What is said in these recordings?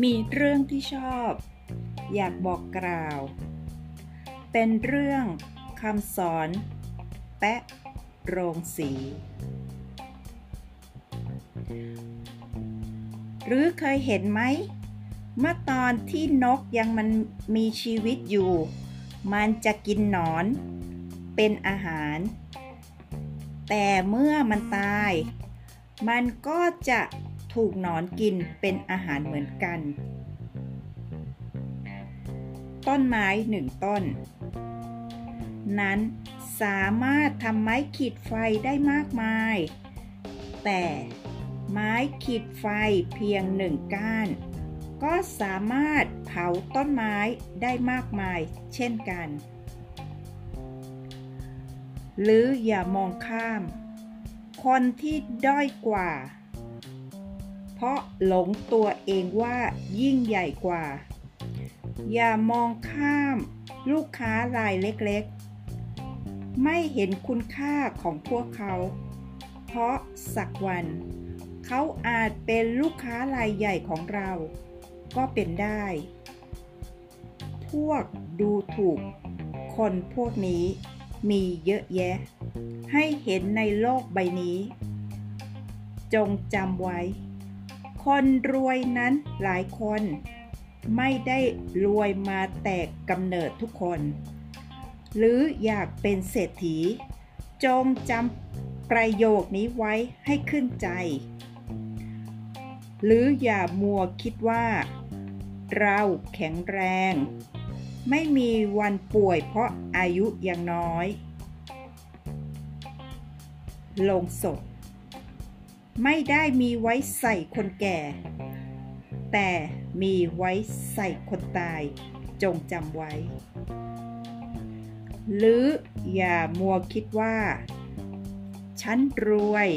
มีเรื่องที่ชอบ อยากบอกกล่าว เป็นเรื่องคำสอน แปะโรงสี หรือเคยเห็นไหมเมื่อตอนที่นกยังมันมีชีวิตอยู่ มันจะกินหนอน เป็นอาหาร แต่เมื่อมันตาย มันก็จะ ถูกหนอนกินเป็นอาหารเหมือนกัน ต้นไม้หนึ่งต้น นั้นสามารถทำไม้ขีดไฟได้มากมาย แต่ไม้ขีดไฟเพียงหนึ่งก้าน ก็สามารถเผาต้นไม้ได้มากมายเช่นกัน หรืออย่ามองข้าม คนที่ด้อยกว่า ราะหลงตัวเองว่ายิ่งใหญ่กว่า อย่ามองข้ามลูกค้ารายเล็กๆ ไม่เห็นคุณค่าของพวกเขา เพราะสักวัน เขาอาจเป็นลูกค้ารายใหญ่ของเรา ก็เป็นได้ พวกดูถูก คนพวกนี้มีเยอะแยะ ให้เห็นในโลกใบนี้ จงจำไว้ คนรวยนั้นหลายคน ไม่ได้รวยมาแต่กำเนิดทุกคน หรืออยากเป็นเศรษฐี จงจำประโยคนี้ไว้ให้ขึ้นใจ หรืออย่ามัวคิดว่า เราแข็งแรง ไม่มีวันป่วยเพราะอายุยังน้อย ลงศพ ไม่ได้มีไว้ใส่คนแก่ แต่มีไว้ใส่คนตาย จงจำไว้ หรืออย่ามัวคิดว่า ฉันรวย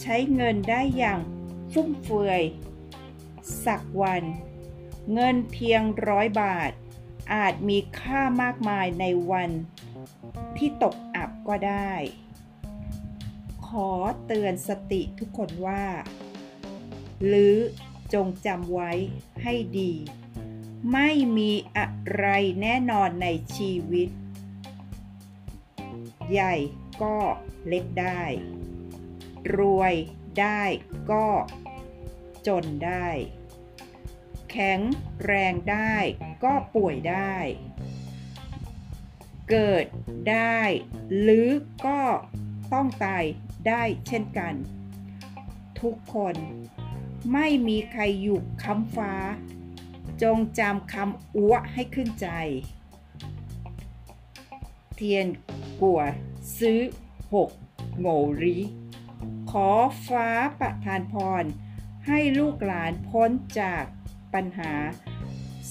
ใช้เงินได้อย่างฟุ่มเฟือย สักวัน เงินเพียงร้อยบาท อาจมีค่ามากมายในวันที่ตกอับก็ได้ ขอเตือนสติทุกคนว่า หรือจงจำไว้ให้ดี ไม่มีอะไรแน่นอนในชีวิต ใหญ่ก็เล็กได้ รวยได้ก็จนได้ แข็งแรงได้ก็ป่วยได้ เกิดได้ หรือก็ต้องตาย ได้เช่นกัน ทุกคนไม่มีใครอยู่ค้ำฟ้า จงจำคำอ้วให้ขึ้นใจ เทียนกัวซื้อหกโงรีขอฟ้าประทานพร ให้ลูกหลานพ้นจากปัญหา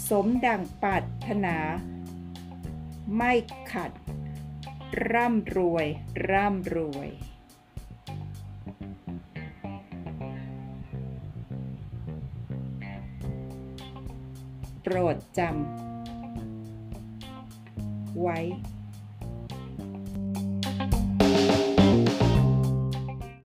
สมดังปรารถนา ไม่ขัด ร่ำรวย ร่ำรวย โปรดจำไว้